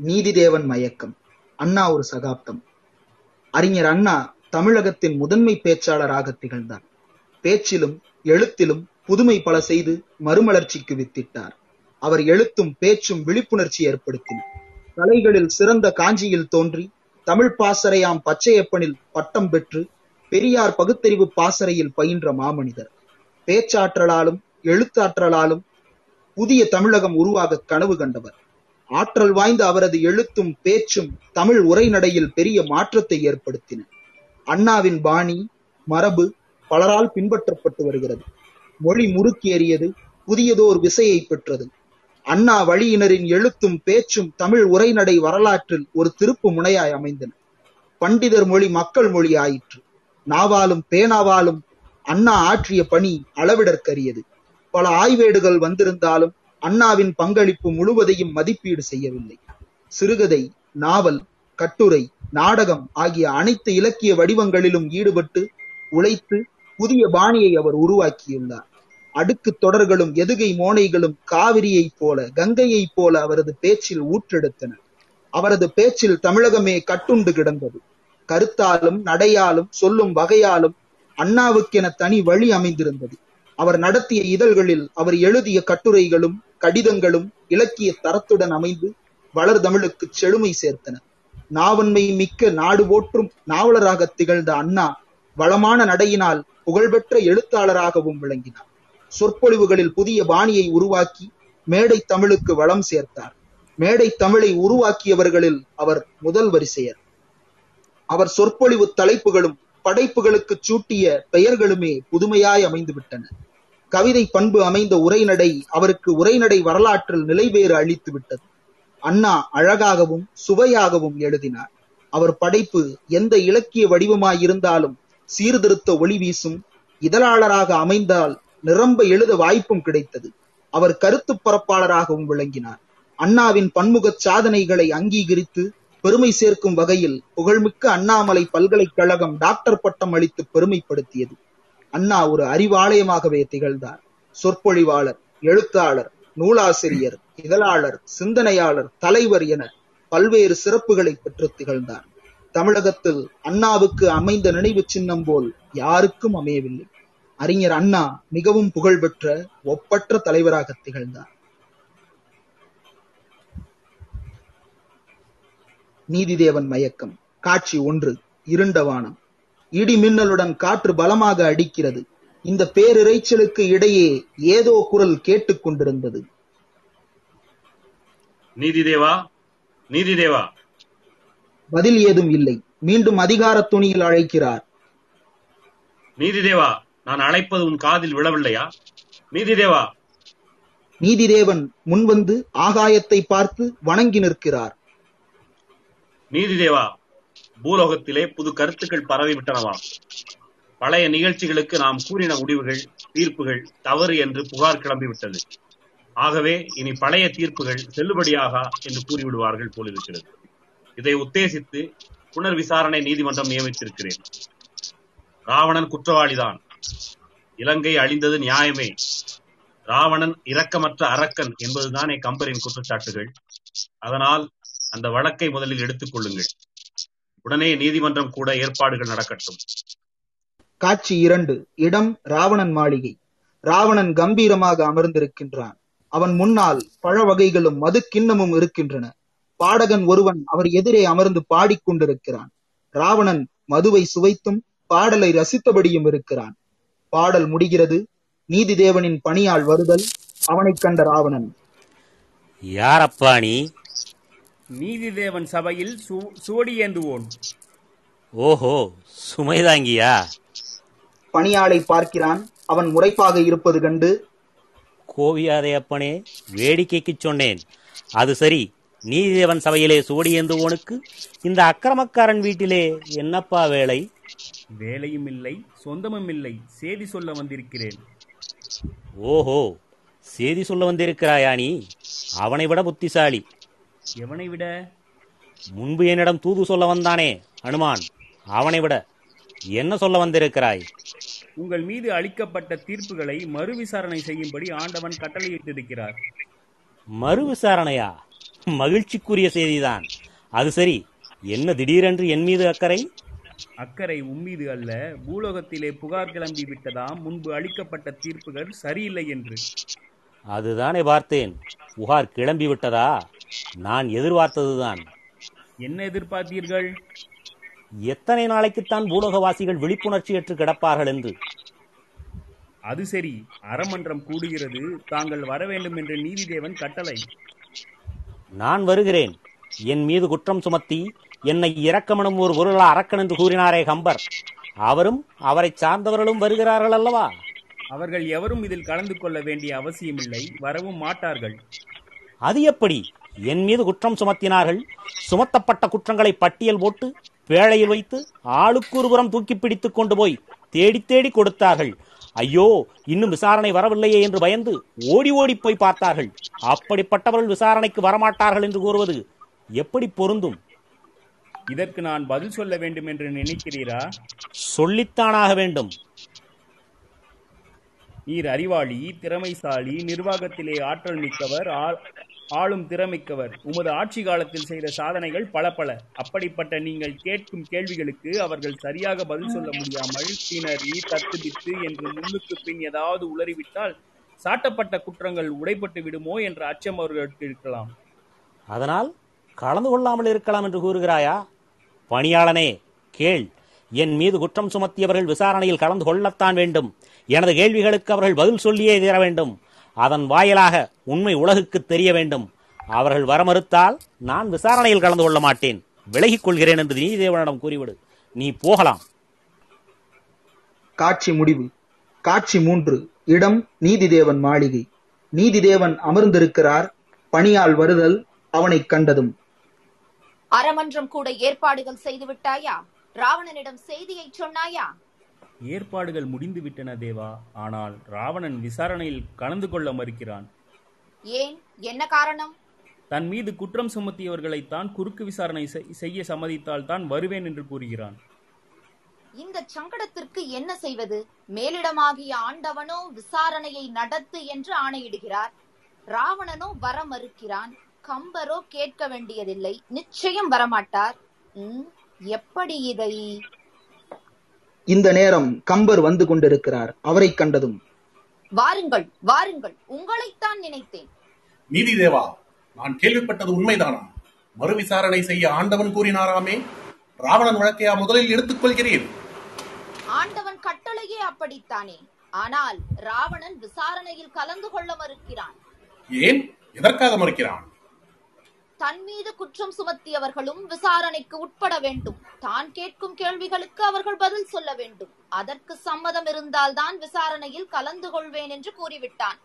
நீதிதேவன் மயக்கம். அண்ணா ஒரு சகாப்தம். அறிஞர் அண்ணா தமிழகத்தின் முதன்மை பேச்சாளராக திகழ்ந்தார். பேச்சிலும் எழுத்திலும் புதுமை பல செய்து மறுமலர்ச்சிக்கு வித்திட்டார். அவர் எழுத்தும் பேச்சும் விழிப்புணர்ச்சி ஏற்படுத்தின. கலைகளில் சிறந்த காஞ்சியில் தோன்றி தமிழ் பாசறையாம் பச்சையப்பனில் பட்டம் பெற்று பெரியார் பகுத்தறிவு பாசறையில் பயின்ற மாமனிதர். பேச்சாற்றலாலும் எழுத்தாற்றலாலும் புதிய தமிழகம் உருவாக கனவு கண்டவர். ஆற்றல் வாய்ந்த அவரது எழுத்தும் பேச்சும் தமிழ் உரைநடையில் பெரிய மாற்றத்தை ஏற்படுத்தின. அண்ணாவின் பாணி மரபு பலரால் பின்பற்றப்பட்டு வருகிறது. மொழி முறுக்கேறியது புதியதோர் விசையை பெற்றது. அண்ணா வழியினரின் எழுத்தும் பேச்சும் தமிழ் உரைநடை வரலாற்றில் ஒரு திருப்பு முனையாய் அமைந்தன. பண்டிதர் மொழி மக்கள் மொழி ஆயிற்று. நாவாலும் பேனாவாலும் அண்ணா ஆற்றிய பணி அளவிடற்கரியது. பல ஆய்வேடுகள் வந்திருந்தாலும் அண்ணாவின் பங்களிப்பு முழுவதையும் மதிப்பீடு செய்யவில்லை. சிறுகதை நாவல் கட்டுரை நாடகம் ஆகிய அனைத்து இலக்கிய வடிவங்களிலும் ஈடுபட்டு உழைத்து புதிய பாணியை அவர் உருவாக்கியுள்ளார். அடுக்கு தொடர்களும் எதுகை மோனைகளும் காவிரியைப் போல கங்கையைப் போல அவரது பேச்சில் ஊற்றெடுத்தன. அவரது பேச்சில் தமிழகமே கட்டுண்டு கிடந்தது. கருத்தாலும் நடையாலும் சொல்லும் வகையாலும் அண்ணாவுக்கென தனி வழி அமைந்திருந்தது. அவர் நடத்திய இதழ்களில் அவர் எழுதிய கட்டுரைகளும் கடிதங்களும் இலக்கிய தரத்துடன் அமைந்து வளர் தமிழுக்கு செழுமை சேர்த்தன. நாவன்மை மிக்க நாடு போற்றும் நாவலராக திகழ்ந்த அண்ணா வளமான நடையினால் புகழ்பெற்ற எழுத்தாளராகவும் விளங்கினார். சொற்பொழிவுகளில் புதிய பாணியை உருவாக்கி மேடை தமிழுக்கு வளம் சேர்த்தார். மேடை தமிழை உருவாக்கியவர்களில் அவர் முதல் வரிசையர். அவர் சொற்பொழிவு தலைப்புகளும் படைப்புகளுக்கு சூட்டிய பெயர்களுமே புதுமையாய் அமைந்துவிட்டன. கவிதை பண்பு அமைந்த உரைநடை அவருக்கு உரைநடை வரலாற்றில் நிலைவேறு அளித்து விட்டது அண்ணா அழகாகவும் சுவையாகவும் எழுதினார். அவர் படைப்பு எந்த இலக்கிய வடிவமாயிருந்தாலும் சீர்திருத்த ஒளி வீசும் இதழாளராக அமைந்தால் நிரம்ப எழுத வாய்ப்பும் கிடைத்தது. அவர் கருத்து பரப்பாளராகவும் விளங்கினார். அண்ணாவின் பன்முகச் சாதனைகளை அங்கீகரித்து பெருமை சேர்க்கும் வகையில் புகழ்மிக்க அண்ணாமலை பல்கலைக்கழகம் டாக்டர் பட்டம் அளித்து பெருமைப்படுத்தியது. அண்ணா ஒரு அறிவாலயமாகவே திகழ்ந்தார். சொற்பொழிவாளர் எழுத்தாளர் நூலாசிரியர் இதழாளர் சிந்தனையாளர் தலைவர் என பல்வேறு சிறப்புகளை பெற்று திகழ்ந்தார். தமிழகத்தில் அண்ணாவுக்கு அமைந்த நினைவு சின்னம் போல் யாருக்கும் அமையவில்லை. அறிஞர் அண்ணா மிகவும் புகழ்பெற்ற ஒப்பற்ற தலைவராக திகழ்ந்தார். நீதிதேவன் மயக்கம் காட்சி ஒன்று இருண்டவானம் இடி மின்னலுடன் காற்று பலமாக அடிக்கிறது. இந்த பேரிரைச்சலுக்கு இடையே ஏதோ குரல் கேட்டுக் கொண்டிருந்தது. நீதிதேவா நீதிதேவா பதில் ஏதும் இல்லை. மீண்டும் அதிகார துணியில் அழைக்கிறார். நீதிதேவா நான் அழைப்பது உன் காதில் விழவில்லையா? நீதிதேவா நீதிதேவன் முன்வந்து ஆகாயத்தை பார்த்து வணங்கி நிற்கிறார். நீதிதேவா பூலோகத்திலே புது கருத்துக்கள் பரவிவிட்டனவாம் பழைய நிகழ்ச்சிகளுக்கு நாம் கூறின முடிவுகள் தீர்ப்புகள் தவறு என்று புகார் கிளம்பிவிட்டது. ஆகவே இனி பழைய தீர்ப்புகள் செல்லுபடியாகா என்று கூறிவிடுவார்கள் போலிருக்கிறது. இதை உத்தேசித்து புனர் விசாரணை நீதிமன்றம் நியமித்திருக்கிறேன். ராவணன் குற்றவாளிதான். இலங்கை அழிந்தது நியாயமே. ராவணன் இரக்கமற்ற அரக்கன் என்பதுதானே கம்பரின் குற்றச்சாட்டுகள். அதனால் அந்த வழக்கை முதலில் எடுத்துக் கொள்ளுங்கள். உடனே நீதிமன்றம் கூட ஏற்பாடுகள் நடக்கட்டும். காட்சி இரண்டு. இடம் ராவணன் மாளிகை. ராவணன் கம்பீரமாக அமர்ந்திருக்கின்றான். அவன் முன்னால் பழ வகைகளும் மது கிண்ணமும் இருக்கின்றன. பாடகன் ஒருவன் அவர் எதிரே அமர்ந்து பாடிக்கொண்டிருக்கிறான் ராவணன் மதுவை சுவைத்தும் பாடலை ரசித்தபடியும் இருக்கிறான். பாடல் முடிகிறது. நீதிதேவனின் பணியால் வருதல். அவனைக் கண்ட ராவணன். யாரப்பா நீ? நீதிதேவன் சபையில் சு சுவடி ஏந்துவோன் ஓஹோ சுமைதாங்கியா? பணியாளை பார்க்கிறான். அவன் முறைப்பாக இருப்பது கண்டு கோவியாதே அப்பனே வேடிக்கைக்குச் சொன்னேன். அது சரி நீதிதேவன் சபையிலே சூடியேந்துவோனுக்கு இந்த அக்கிரமக்காரன் வீட்டிலே என்னப்பா வேலை? வேலையும் இல்லை சொந்தமும் இல்லை. செய்தி சொல்ல வந்திருக்கிறேன். ஓஹோ செய்தி சொல்ல வந்திருக்கிறாயா நீ? அவனை விட புத்திசாலி. எவனை விட? முன்பு என்னிடம் தூது சொல்ல வந்தானே அனுமான். அவனை விட என்ன சொல்ல வந்திருக்கிறாய்? உங்கள் மீது அளிக்கப்பட்ட தீர்ப்புகளை மறு விசாரணை செய்யும்படி ஆண்டவன் கட்டளையிட்டிருக்கிறார். மறு விசாரணையா? மகிழ்ச்சிக்குரிய செய்திதான். அது சரி என்ன திடீரென்று என் மீது அக்கறை? அக்கறை உம்மீது அல்ல பூலோகத்திலே புகார் கிளம்பி விட்டதாம் முன்பு அளிக்கப்பட்ட தீர்ப்புகள் சரியில்லை என்று. அதுதானே பார்த்தேன். புகார் கிளம்பி விட்டதா? நான் எதிர்பார்த்ததுதான். என்ன எதிர்பார்த்தீர்கள்? எத்தனை நாளைக்குத்தான் பூலோகவாசிகள் விழிப்புணர்ச்சியற்று கிடப்பார்கள் என்று? அது சரி அறமன்றம் கூடுகிறது தாங்கள் வர வேண்டும் என்று நீதிதேவன் கட்டளை. நான் வருகிறேன். என் மீது குற்றம் சுமத்தி என்னை இரக்கமனும் ஒரு பொருளா அரக்கன் என்று கூறினாரே கம்பர். அவரும் அவரை சார்ந்தவர்களும் வருகிறார்கள் அல்லவா? அவர்கள் எவரும் இதில் கலந்து கொள்ள வேண்டிய அவசியமில்லை வரவும் மாட்டார்கள். அது எப்படி? என் மீது குற்றம் சுமத்தினார்கள். சுமத்தப்பட்ட குற்றங்களை பட்டியல் போட்டு பேழையில் வைத்து ஆளுக்கு ஒருபுறம் தூக்கி பிடித்துக் கொண்டு போய் தேடி தேடி கொடுத்தார்கள். ஐயோ இன்னும் விசாரணை வரவில்லையே என்று பயந்து ஓடி ஓடி போய் பார்த்தார்கள். அப்படிப்பட்டவர்கள் விசாரணைக்கு வரமாட்டார்கள் என்று கூறுவது எப்படி பொருந்தும்? இதற்கு நான் பதில் சொல்ல வேண்டும் என்று நினைக்கிறீரா? சொல்லித்தானாக வேண்டும். நீர் அறிவாளி திறமைசாலி நிர்வாகத்திலே ஆற்றல் மிக்கவர் ஆளும் திறமிக்கவர். உமது ஆட்சி காலத்தில் செய்த சாதனைகள் பல பல. அப்படிப்பட்ட நீங்கள் கேட்கும் கேள்விகளுக்கு அவர்கள் சரியாக பதில் சொல்ல முடியாமல் திணறி தத்துபித்து என்று முன்னுக்கு பின் ஏதாவது உளறிவிட்டால் சாட்டப்பட்ட குற்றங்கள் உடைப்பட்டு விடுமோ என்ற அச்சம் அவர்களுக்கு இருக்கலாம். அதனால் கலந்து கொள்ளாமல் இருக்கலாம் என்று கூறுகிறாயா? பணியாளனே கேள். என் மீது குற்றம் சுமத்தியவர்கள் விசாரணையில் கலந்து கொள்ளத்தான் வேண்டும். எனது கேள்விகளுக்கு அவர்கள் பதில் சொல்லியே தீர வேண்டும். அதன் வாயிலாக உண்மை உலகுக்கு தெரிய வேண்டும். அவர்கள் வர மறுத்தால் நான் விசாரணையில் கலந்து கொள்ள மாட்டேன். விலகிக் கொள்கிறேன் என்று நீதிதேவனிடம் கூறிவிடு. நீ போகலாம். காட்சி முடிவு. காட்சி மூன்று. இடம் நீதிதேவன் மாளிகை. நீதிதேவன் அமர்ந்திருக்கிறார். பணியால் வருதல் அவனைக் கண்டதும். அறமன்றம் கூட ஏற்பாடுகள் செய்து விட்டாயா ராவணனிடம் செய்தியை சொன்னாயா? ஏற்பாடுகள் முடிந்து விட்டன தேவா. ஆனால் ராவணன் விசாரணையில் கலந்து கொள்ள மறுக்கிறான். ஏன்? என்ன காரணம்? தன் மீது குற்றம் சுமத்தியவர்களைத்தான் குறுக்கு விசாரணை செய்- செய்ய சம்மதித்தால் தான் வருவேன் என்று கூறுகிறான். இந்த சங்கடத்திற்கு என்ன செய்வது? மேலிடமாகிய ஆண்டவனோ விசாரணையை நடத்து என்று ஆணையிடுகிறார். ராவணனோ வர மறுக்கிறான். கம்பரோ கேட்க வேண்டியதில்லை. நிச்சயம் வரமாட்டார். எப்படி இதை இந்த நேரம் கம்பர் வந்து கொண்டிருக்கிறார். அவரைக் கண்டதும் வாருங்கள் வாருங்கள் உங்களைத்தான் நினைத்தேன். நீதி தேவா நான் கேள்விப்பட்டது உண்மைதானா? மறு விசாரணை செய்ய ஆண்டவன் கூறினாராமே? ராவணன் வழக்கையா முதலில் எடுத்துக்கொள்கிறீர் ஆண்டவன் கட்டளையே அப்படித்தானே? ஆனால் ராவணன் விசாரணையில் கலந்து கொள்ள மறுக்கிறான். ஏன்? எதற்காக மறுக்கிறான்? தன் மீது குற்றம் சுமத்தியவர்களும் விசாரணைக்கு உட்பட வேண்டும். தான் கேட்கும் கேள்விகளுக்கு அவர்கள் பதில் சொல்ல வேண்டும். அதற்கு சம்மதம் இருந்தால்தான் விசாரணையில் கலந்து கொள்வேன் என்று கூறிவிட்டான்.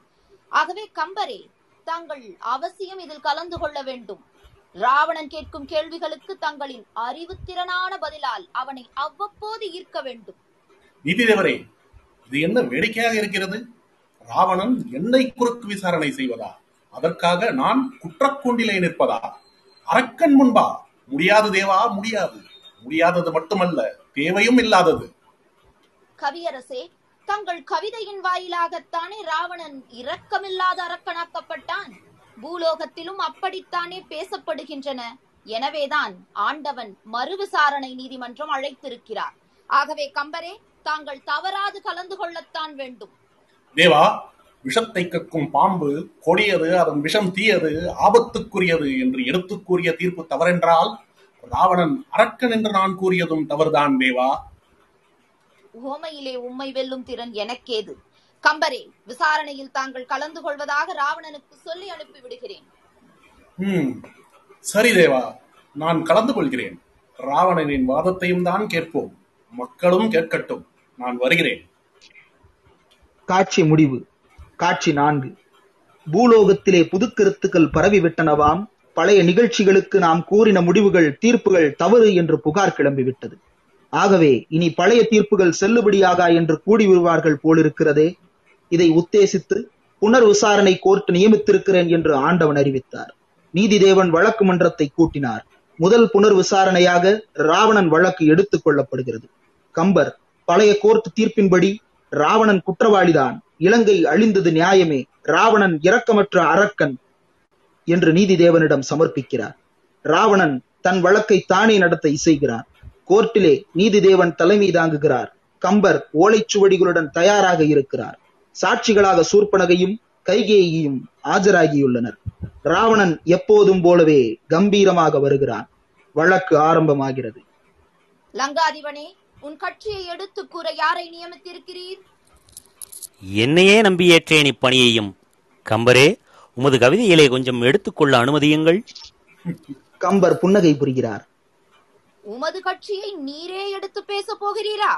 ஆகவே கம்பரே தாங்கள் அவசியம் இதில் கலந்து கொள்ள வேண்டும். ராவணன் கேட்கும் கேள்விகளுக்கு தங்களின் அறிவுத்திறனான பதிலால் அவனை அவ்வப்போது ஈர்க்க வேண்டும். நீதிதேவரே இது என்ன வேடிக்கையாக இருக்கிறது? ராவணன் என்னை குறுக்கு விசாரணை செய்வதா? அதற்காக நான் குற்றக்கூண்டிலே நிற்பதா? அரக்கன் முன்பா முடியாது தேவா முடியாது. முடியாதது மட்டுமல்ல தேவையும் இல்லாதது. கவியரசே தங்கள் கவிதையின் வாயிலாகத்தானே ராவணன் இரக்கமில்லாத அரக்கனாக்கப்பட்டான்? பூலோகத்திலும் அப்படித்தானே பேசப்படுகின்றன. எனவேதான் ஆண்டவன் மறுவிசாரணை நீதிமன்றம் அழைத்திருக்கிறார். ஆகவே கம்பரே தாங்கள் தவறாது கலந்து கொள்ளத்தான் வேண்டும். தேவா விஷத்தை கக்கும் பாம்பு கொடியது அதன் விஷம் தீயது ஆபத்துக்குரியது என்று எடுத்துக் கூறிய தீர்ப்பு தவறென்றால் ராவணன் அரக்கன் என்று நான் கூறியதும் தவறுதான் தேவா உவமையிலே உம்மை வெல்லும் திறன் எனக்கேது. கம்பரே விசாரணையில் தாங்கள் கலந்து கொள்வதாக ராவணனுக்கு சொல்லி அனுப்பி விடுகிறேன். சரி தேவா நான் கலந்து கொள்கிறேன். ராவணனின் வாதத்தையும் தான் கேட்போம். மக்களும் கேட்கட்டும். நான் வருகிறேன். காட்சி முடிவு. காட்சி நான்கு. பூலோகத்திலே புதுக்கருத்துக்கள் பரவிவிட்டனவாம் பழைய நிகழ்ச்சிகளுக்கு நாம் கூறின முடிவுகள் தீர்ப்புகள் தவறு என்று புகார் கிளம்பிவிட்டது ஆகவே இனி பழைய தீர்ப்புகள் செல்லுபடியாகா என்று கூடி வருவார்கள் போலிருக்கிறதே. இதை உத்தேசித்து புனர் விசாரணை கோர்ட் நியமித்திருக்கிறேன் என்று ஆண்டவன் அறிவித்தார். நீதிதேவன் வழக்கு மன்றத்தை கூட்டினார். முதல் புனர் விசாரணையாக ராவணன் வழக்கு எடுத்துக் கொள்ளப்படுகிறது. கம்பர் பழைய கோர்ட் தீர்ப்பின்படி ராவணன் குற்றவாளிதான். இலங்கை அழிந்தது நியாயமே. ராவணன் இரக்கமற்ற அரக்கன் என்று நீதி தேவனிடம் சமர்ப்பிக்கிறார். ராவணன் தன் வழக்கை தானே நடத்த இசைகிறார் கோர்ட்டிலே நீதி தேவன் தலைமை தாங்குகிறார். கம்பர் ஓலைச்சுவடிகளுடன் தயாராக இருக்கிறார். சாட்சிகளாக சூர்பனகையும் கைகேயியும் ஆஜராகியுள்ளனர். ராவணன் எப்போதும் போலவே கம்பீரமாக வருகிறான். வழக்கு ஆரம்பமாகிறது. லங்காதிபனே உன் கட்சியை எடுத்து கூற யாரை நியமித்திருக்கிறீர்? என்னையே நம்பியேற்றேன் இப்பணியையும். கம்பரே உமது கவிதையிலே கொஞ்சம் எடுத்துக்கொள்ள அனுமதியுங்கள். கம்பர் புன்னகை புரிகிறார். உமது கட்சியை நீரே எடுத்து பேச போகிறீரா?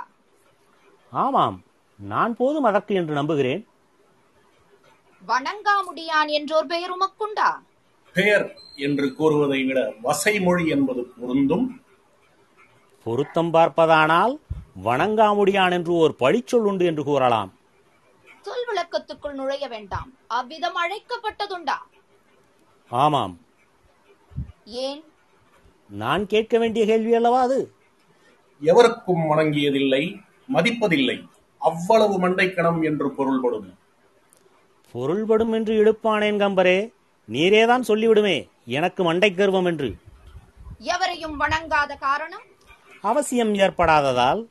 ஆமாம் நான் போதும் அதற்கு என்று நம்புகிறேன். வணங்காமுடியான் என்றோர் பெயர் உமக்குண்டா? பெயர் என்று கூறுவதை விட வசைமொழி என்பது பொருந்தும். பொருத்தம் பார்ப்பதானால் வணங்காமுடியான் என்று ஓர் பழிச்சொல் உண்டு என்று கூறலாம். சொல் விளக்கத்துக்குள் நுழைய வேண்டாம். அவ்விதம் அழைக்கப்பட்டதுண்டா. ஆமாம். ஏன்? நான் கேட்க வேண்டிய கேள்வி அல்லவா அது? எவருக்கும் வணங்கியதில்லை மதிப்பதில்லை. அவ்வளவு மண்டைக்கணம் என்று பொருள்படும். பொருள்படும் என்று இழுப்பானேன் கம்பரே நீரேதான் சொல்லிவிடுமே எனக்கு மண்டை கர்வம் என்று. எவரையும் வணங்காத காரணம்? அவசியம் ஏற்படாததால்.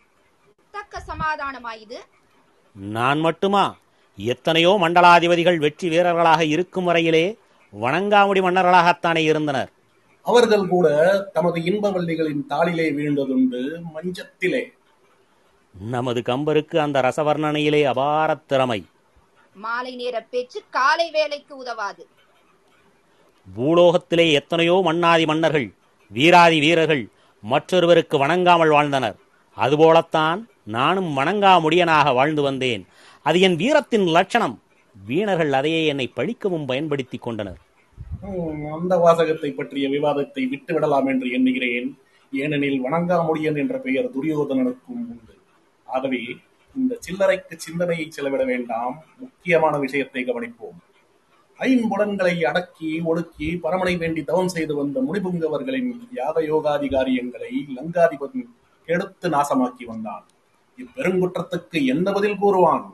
தக்க சமாதானமாயுது நான் மட்டுமா? எத்தனையோ மண்டலாதிபதிகள் வெற்றி வீரர்களாக இருக்கும் வரையிலே வணங்காமுடி மன்னர்களாகத்தானே இருந்தனர். அவர்கள் கூட தமது இன்பவல்லிகளின் தாளிலே வீழ்ந்ததுண்டு மஞ்சத்திலே. நமது கம்பருக்கு அந்த ரசவர்ணனையிலே அபாரத் திறமை. மாலை நேர பேச்சு காலை வேலைக்கு உதவாது. பூலோகத்திலே எத்தனையோ மன்னாதி மன்னர்கள் வீராதி வீரர்கள் மற்றொருவருக்கு வணங்காமல் வாழ்ந்தனர். அதுபோலத்தான் நானும் வணங்காமுடியனாக வாழ்ந்து வந்தேன். அது என் வீரத்தின் லட்சணம். வீணர்கள் அதையே என்னை பழிக்கவும் பயன்படுத்திக் கொண்டனர். அந்த வாசகத்தை பற்றிய விவாதத்தை விட்டுவிடலாம் என்று எண்ணுகிறேன். ஏனெனில் வணங்காமுடியன் என்ற பெயர் துரியோதனனுக்கும் உண்டு. ஆகவே இந்த சில்லறைக்கு சிந்தனையை செலவிட வேண்டாம். முக்கியமான விஷயத்தை கவனிப்போம். ஐம்புலன்களை அடக்கி ஒடுக்கி பரமனை வேண்டி தவம் செய்து வந்த முனிபுங்கவர்களின் யாக யோகாதிகாரியங்களை லங்காதிபதி கெடுத்து நாசமாக்கி வந்தான். இப்பெருங்குற்றத்துக்கு என்ன பதில் கூறுவான்?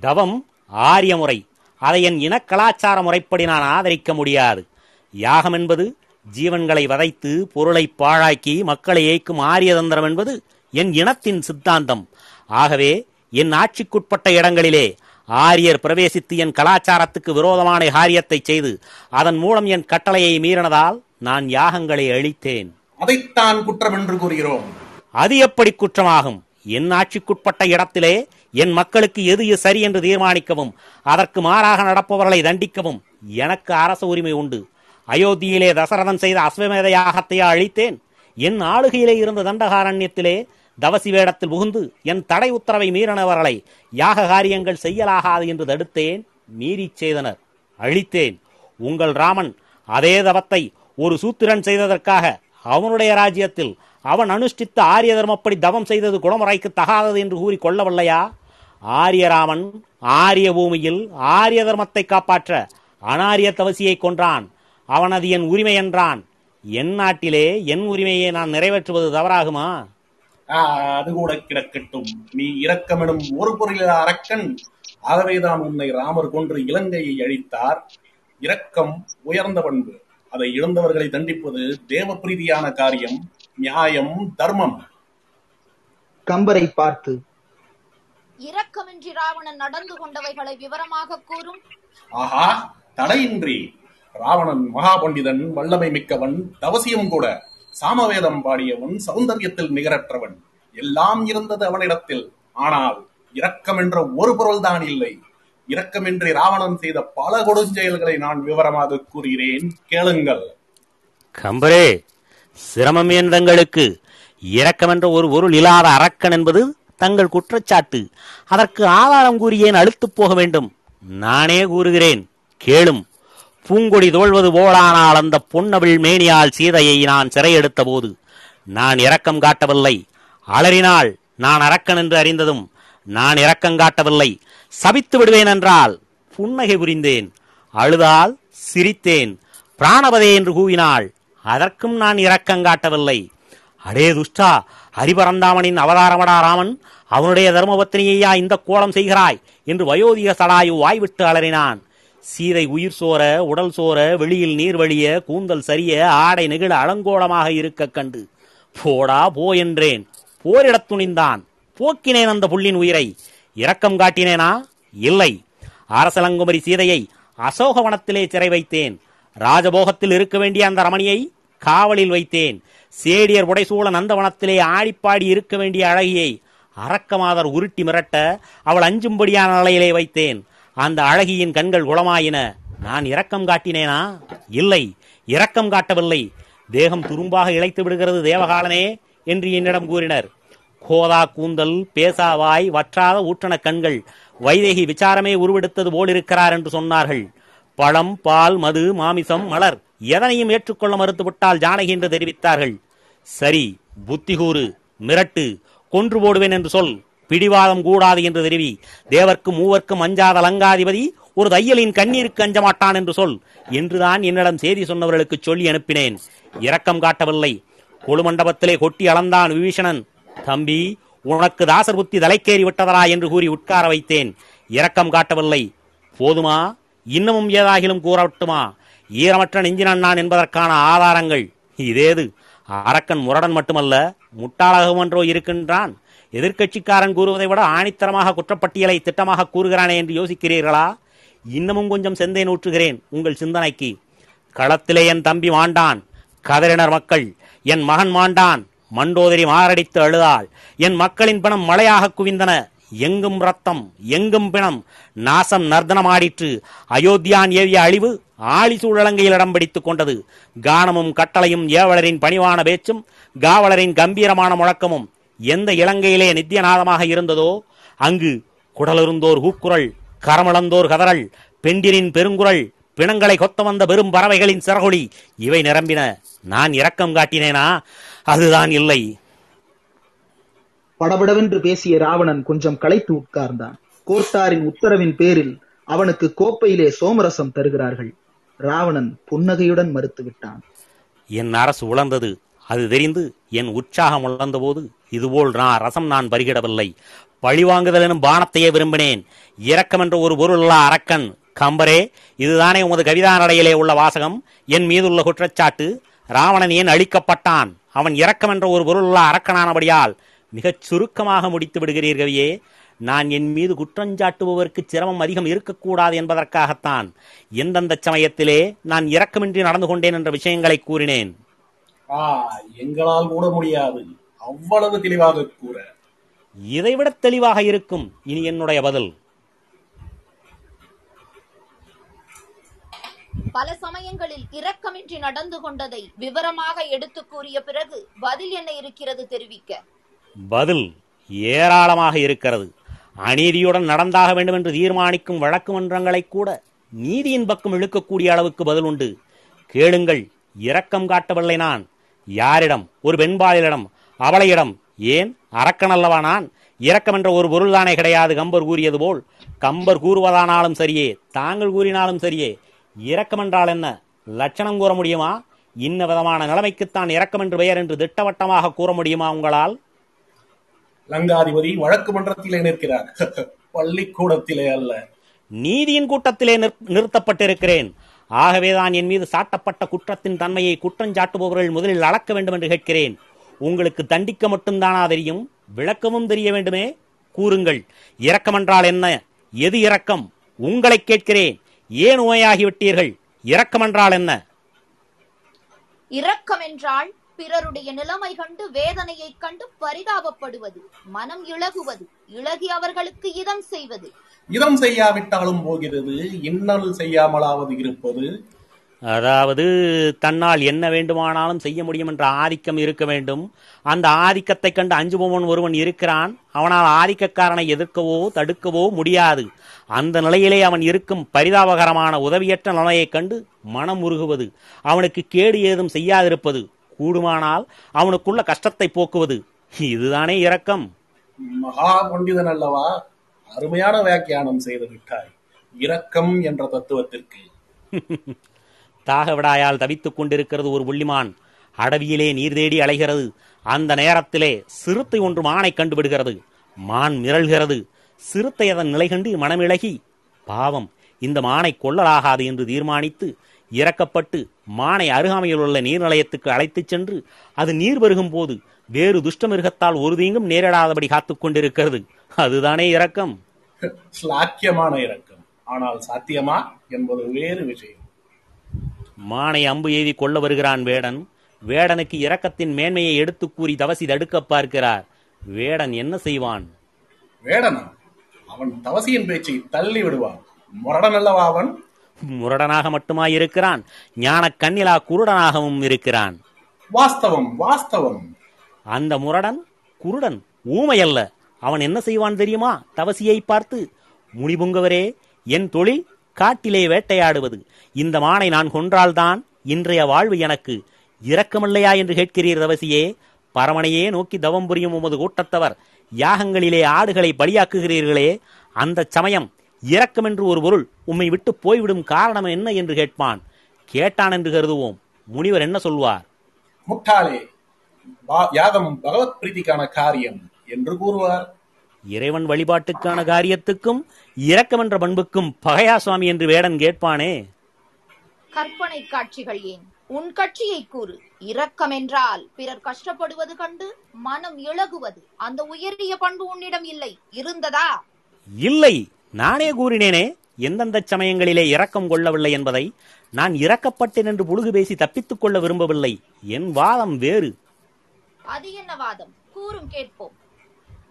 தவம் ஆரிய முறை. அதை என் இனக் கலாச்சார முறைப்படி நான் ஆதரிக்க முடியாது. யாகம் என்பது ஜீவன்களை வதைத்து பொருளை பாழாக்கி மக்களை ஏய்க்கும் ஆரிய தந்திரம் என்பது என் இனத்தின் சித்தாந்தம். ஆகவே என் ஆட்சிக்குட்பட்ட இடங்களிலே ஆரியர் பிரவேசித்து என் கலாச்சாரத்துக்கு விரோதமான காரியத்தை செய்து அதன் மூலம் என் கட்டளையை மீறினதால் நான் யாகங்களை அழித்தேன். அதைத்தான் குற்றம் என்று கூறுகிறோம். அது எப்படி குற்றமாகும்? என் ஆட்சிக்குட்பட்ட இடத்திலே என் மக்களுக்கு எது சரி என்று தீர்மானிக்கவும் அதற்கு மாறாக நடப்பவர்களை தண்டிக்கவும் எனக்கு அரச உரிமை உண்டு. அயோத்தியிலே தசரதன் செய்த அஸ்வமேத யாகத்தையா அழித்தேன்? என் ஆளுகையிலே இருந்த தண்டகாரண்யத்திலே தவசி வேடத்தில் புகுந்து என் தடை உத்தரவை மீறினவர்களை யாக காரியங்கள் செய்யலாகாது என்று தடுத்தேன் மீறிச் செய்தனர். அழித்தேன். உங்கள் ராமன் அதே தவத்தை ஒரு சூத்திரன் செய்ததற்காக அவனுடைய ராஜ்யத்தில் அவன் அனுஷ்டித்த ஆரிய தர்மப்படி தவம் செய்தது குணமுறைக்கு தகாதது என்று கூறி கொள்ளவில்லையா? ஆரியராமன் ஆரிய பூமியில் ஆரிய தர்மத்தை காப்பாற்ற அனாரிய தவசியை கொன்றான். அவன் அது என் உரிமை என்றான். என் நாட்டிலே என் உரிமையை நான் நிறைவேற்றுவது தவறாகுமா? அது கூட கிடக்கட்டும். நீ இரக்கமெனும் ஒரு பொருளில் அரக்கன் ஆகவேதான் உன்னை ராமர் கொன்று இலங்கையை அழித்தார். இரக்கம் உயர்ந்த பண்பு. அதை இழந்தவர்களை தண்டிப்பது தேவ பிரீதியான காரியம். நியாயம் தர்மம். கம்பரை பார்த்து இரக்கமின்றி ராவணன் நடந்து கொண்டவைகளை விவரமாக கூறும். ஆஹா தடையின்றி. ராவணன் மகாபண்டிதன் வல்லமை மிக்கவன் தவசியம் கூட. சாமவேதம் பாடியவன் சௌந்தரியத்தில் நிகரற்றவன். எல்லாம் இருந்தது அவனிடத்தில். ஆனால் இரக்கம் என்ற ஒரு பொருள்தான் இல்லை. இரக்கமின்றி ராவணன் செய்த பல கொடுஞ்செயல்களை நான் விவரமாக கூறுகிறேன். கேளுங்கள். கம்பரே சிரமம் என் தங்களுக்கு? ஒரு பொருள் இல்லாத அரக்கன் என்பது தங்கள் குற்றச்சாட்டு. அதற்கு ஆதாரம் கூறியேன் அழுத்துப் போக வேண்டும்? நானே கூறுகிறேன் கேளும். பூங்கொடி தோழ்வது போலானால் அந்த பொன்னவிழ் மேனியால் சீதையை நான் சிறையெடுத்த போது நான் இரக்கம் காட்டவில்லை. அலறினாள் நான் அரக்கன் என்று அறிந்ததும் நான் இரக்கம் காட்டவில்லை. சபித்து விடுவேன் என்றால் புன்னகை புரிந்தேன். அழுதால் சிரித்தேன். பிராணபதே என்று கூவினாள் அதற்கும் நான் இரக்கம் காட்டவில்லை. அடே துஷ்டா ஹரிபரந்தாமனின் அவதாரமடா ராமன் அவனுடைய தர்மபத்தினியையா இந்த கோலம் செய்கிறாய்? என்று வயோதிக சடாயு வாய்விட்டு அலறினான். சீதை உயிர் சோர உடல் சோர வெளியில் நீர் வழிய கூந்தல் சரிய ஆடை நெகிழ அலங்கோலமாக இருக்க கண்டு. போடா போ என்றேன். போரிடத் துணிந்தான். போக்கினேன் அந்த புள்ளின் உயிரை. இரக்கம் காட்டினேனா? இல்லை. அரசலங்குமரி சீதையை அசோகவனத்திலே சிறை வைத்தேன். ராஜபோகத்தில் இருக்க வேண்டிய அந்த ரமணியை காவலில் வைத்தேன். சேடியர் உடைசூழ நந்தவனத்திலே ஆடிப்பாடி இருக்க வேண்டிய அழகியை அரக்கமாதர் உருட்டி மிரட்ட அவள் அஞ்சும்படியான நிலையிலே வைத்தேன். அந்த அழகியின் கண்கள் குளமாயின. நான் இரக்கம் காட்டினேனா? இல்லை. இரக்கம் காட்டவில்லை. தேகம் துரும்பாக இழைத்து விடுகிறது தேவகாலனே என்று என்னிடம் கூறினர். கோதா கூந்தல் பேசாவாய் வற்றாத ஊற்றன கண்கள் வைதேகி விசாரமே உருவெடுத்தது போலிருக்கிறார் என்று சொன்னார்கள். பழம் பால் மது மாமிசம் மலர் எதனையும் ஏற்றுக்கொள்ள மறுத்துவிட்டால் ஜானகி என்று தெரிவித்தார்கள். சரி புத்தி கூறு மிரட்டு கொன்று போடுவேன் என்று சொல். பிடிவாதம் கூடாது என்று தெரிவி. தேவர்க்கும் மூவர்க்கும் அஞ்சாத லங்காதிபதி ஒரு தையலின் கண்ணீருக்கு அஞ்ச மாட்டான் என்று சொல் என்றுதான் என்னிடம் செய்தி சொன்னவர்களுக்கு சொல்லி அனுப்பினேன். இரக்கம் காட்டவில்லை. கொழுமண்டபத்திலே கொட்டி அளந்தான் விபீஷணன். தம்பி உனக்கு தாசர் புத்தி தலைக்கேறி விட்டதரா என்று கூறி உட்கார வைத்தேன். இரக்கம் காட்டவில்லை. போதுமா? இன்னமும் ஏதாகிலும் கூறட்டுமா ஈரமற்ற நெஞ்சினன் நான் என்பதற்கான ஆதாரங்கள் இதேது. அரக்கன் முரடன் மட்டுமல்ல முட்டாளகம் ஒன்றோ இருக்கின்றான். எதிர்க்கட்சிக்காரன் கூறுவதை விட ஆணித்தரமாக குற்றப்பட்டியலை திட்டமாக கூறுகிறானே என்று யோசிக்கிறீர்களா? இன்னமும் கொஞ்சம் செந்தேன் நூற்றுகிறேன் உங்கள் சிந்தனைக்கு. களத்திலே என் தம்பி மாண்டான் கதறினர் மக்கள் என் மகன் மாண்டான் மண்டோதரி மாரடித்து அழுதாள். என் மக்களின் பணம் மழையாக குவிந்தன எங்கும் ரத்தம் எங்கும் பிணம். நாசம் நர்தனமாடிற்று. அயோத்தியான் ஏவிய அழிவு ஆழி சூழலங்கையில் இடம் பிடித்துக் கொண்டது. கானமும் கட்டளையும் ஏவலரின் பணிவான பேச்சும் காவலரின் கம்பீரமான முழக்கமும் எந்த இலங்கையிலே நித்தியநாதமாக இருந்ததோ அங்கு குடலிருந்தோர் கூக்குரல் கரமிழந்தோர் கதறல் பெண்டிரின் பெருங்குரல் பிணங்களை கொத்த வந்த பெரும் பறவைகளின் சிறகொளி இவை நிரம்பின. நான் இரக்கம் காட்டினேனா? அதுதான் இல்லை. படபடவென்று பேசிய ராவணன் கொஞ்சம் களைத்து உட்கார்ந்தான். கோர்ட்டாரின் உத்தரவின் பேரில் அவனுக்கு கோப்பையிலே சோமரசம் தருகிறார்கள். ராவணன் புன்னகையுடன் மறுத்துவிட்டான். என் அரசு உழந்தது அது தெரிந்து என் உற்சாகம் உழந்தபோது இதுபோல் நான் ரசம் நான் பருகிடவில்லை. பழிவாங்குதல் எனும் பானத்தையே விரும்பினேன். இரக்கம் என்ற ஒரு பொருளா அரக்கன் கம்பரே இதுதானே உமது கவிதா நடையிலே உள்ள வாசகம்? என் மீதுள்ள குற்றச்சாட்டு ராவணன் ஏன் அழிக்கப்பட்டான்? அவன் இரக்கம் என்ற ஒரு பொருளுள்ள அரக்கனானபடியால் மிகச் சுருக்கமாக முடித்து விடுகிறீர் கவியே. நான் என் மீது குற்றஞ்சாட்டுபவருக்கு சிரமம் அதிகம் இருக்கக்கூடாது என்பதற்காகத்தான் எந்தெந்த சமயத்திலே நான் இரக்கமின்றி நடந்து கொண்டேன் என்ற விஷயங்களை கூறினேன். ஆ எங்களால் கூட முடியாது. அவ்வளவு தெளிவாக கூற. இதைவிட தெளிவாக இருக்கும் இனி என்னுடைய பதில். பல சமயங்களில் இரக்கமின்றி நடந்து கொண்டதை விவரமாக எடுத்து கூறிய பிறகு பதில் என்ன இருக்கிறது தெரிவிக்க. பதில் ஏராளமாக இருக்கிறது. அநீதியுடன் நடந்தாக வேண்டும் என்று தீர்மானிக்கும் வழக்கு மன்றங்களை கூட நீதியின் பக்கம் இழுக்கக்கூடிய அளவுக்கு பதில் உண்டு. கேளுங்கள் இரக்கம் காட்டவில்லை நான். யாரிடம்? ஒரு பெண்பாளிடம் அவளையிடம். ஏன்? அரக்கனல்லவா நான்? இரக்கம் என்ற ஒரு பொருள்தானே கிடையாது கம்பர் கூறியது போல். கம்பர் கூறுவதானாலும் சரியே தாங்கள் கூறினாலும் சரியே. இரக்கம் என்றால் என்ன? லட்சணம் கூற முடியுமா? இன்ன விதமான நிலைமைக்குத்தான் இரக்கம் என்று பெயர் என்று திட்டவட்டமாக கூற முடியுமா உங்களால்? லங்காதிபதி வழக்கு மன்றத்திலே நிற்கிறார். பள்ளிக்கூடத்திலே அல்ல. நீதியின் கூட்டத்திலே நிற்- நிறுத்தப்பட்டிருக்கிறேன். ஆகவேதான் என் மீது சாட்டப்பட்ட குற்றத்தின் தன்மையை குற்றஞ்சாட்டுபவர்கள் முதலில் அளக்க வேண்டும் என்று கேட்கிறேன். உங்களுக்கு தண்டிக்க மட்டும்தானா தெரியும்? விளக்கமும் தெரிய வேண்டுமே? கூறுங்கள். இரக்கம் என்றால் என்ன? எது இரக்கம்? உங்களை கேட்கிறேன். ஏன் நோயாகிவிட்டீர்கள் இரக்கம் என்றால் என்ன? இரக்கம் என்றால் பிறருடைய நிலைமை கண்டு வேதனையைக் கண்டு பரிதாபப்படுவது மனம் இளகுவது இளகி அவர்களுக்கு இதம் செய்வது. இதம் செய்யாவிட்டாலும் போகிறது இன்னல் செய்யாமலாவது இருப்பது. அதாவது தன்னால் என்ன வேண்டுமானாலும் செய்ய முடியும் என்ற ஆதிக்கம் இருக்க வேண்டும். அந்த ஆதிக்கத்தைக் கண்டு அஞ்சுபவன் ஒருவன் இருக்கிறான். அவனால் ஆதிக்கக்காரனை எதிர்க்கவோ தடுக்கவோ முடியாது. அந்த நிலையிலே அவன் இருக்கும் பரிதாபகரமான உதவியற்ற நிலையைக் கண்டு மனம் உருகுவது அவனுக்கு கேடு ஏதும் செய்யாதிருப்பது. கூடுமானால் அவனுக்குள்ள கஷ்டத்தை போக்குவது. இதுதானே இரக்கம். மகா பண்டிதன் அல்லவா? அருமையான வியாக்கியானம் செய்து விட்டாய். இரக்கம் என்ற தத்துவத்திற்கு. தாக விடாயால் தவித்துக் கொண்டிருக்கிறது ஒரு புள்ளிமான். அடவியிலே நீர் தேடி அலைகிறது. அந்த நேரத்திலே சிறுத்தை ஒன்று மானை கண்டுபிடுகிறது. மான் மிரள்கிறது. சிறுத்தை அதன் நிலை கண்டு மனமிளகி பாவம் இந்த மானை கொள்ளலாகாது என்று தீர்மானித்து இறக்கப்பட்டு மானை அருகாமையில் உள்ள நீர்நிலையத்துக்கு அழைத்துச் சென்று அது நீர் பெருகும் போது வேறு துஷ்டமிருகத்தால் ஒரு தீங்கும் நேரிடாதபடி காத்துக் கொண்டிருக்கிறது. அதுதானே இரக்கம். ஸ்லாக்கியமான இரக்கம். ஆனால் சாத்தியமா என்பது வேறு விஷயம். மானை அம்பு எய்தி கொள்ள வருகிறான் வேடன். வேடனுக்கு இரக்கத்தின் மேன்மையை எடுத்துக் கூறி தவசி தடுக்க பார்க்கிறார். வேடன் என்ன செய்வான்? வேடனா? அவன் தவசியின் பேச்சை தள்ளி விடுவான். முரடன் அல்லவா அவன்? முரடனாக மட்டுமா இருக்கிறான் ஞான கண்ணிலா குருடனாகவும் இருக்கிறான். வாஸ்தவம் வாஸ்தவம். அந்த முரடன் குருடன் ஊமையல்ல. அவன் என்ன செய்வான் தெரியுமா? தவசியை பார்த்து முனிபுங்கவரே என் தொழில் காட்டிலே வேட்டையாடுவது. இந்த மானை நான் கொன்றால்தான் இன்றைய வாழ்வு எனக்கு. இரக்கமில்லையா என்று கேட்கிறீர் தவசியே. பரமனையே நோக்கி தவம் புரியும் உமது கூட்டத்தவர். யாகங்களிலே ஆடுகளை பலியாக்குகிறீர்களே. அந்த சமயம் இரக்கம் என்று ஒரு பொருள் உம்மை விட்டு போய்விடும் காரணம் என்ன என்று கேட்பான். கேட்டான் என்று கருதுவோம். முனிவர் என்ன சொல்வார்? முட்டாளே யாகம் பகவத் பிரீதிக்கான காரியம் என்று கூறுவார். இறைவன் வழிபாட்டுக்கான காரியத்துக்கும் இரக்கம் என்ற பண்புக்கும் பகையா சுவாமி என்று வேடன் கேட்பானே? கற்பனை காட்சிகள் ஏன்? உன் கட்சியை கூறு. இரக்கம் என்றால் பிறர் கஷ்டப்படுவது கண்டு மனம் இளகுவது அந்த உயரிய பண்பு உன்னிடம் இல்லை. இருந்ததா? இல்லை. நானே கூறினேனே எந்தெந்த சமயங்களிலே இரக்கம் கொள்ளவில்லை என்பதை நான் இறக்கப்பட்டேன் என்று புழுகு பேசி தப்பித்துக் கொள்ள விரும்பவில்லை. என் வாதம் வேறு. அது என்ன வாதம்? கூறும் கேட்போம்.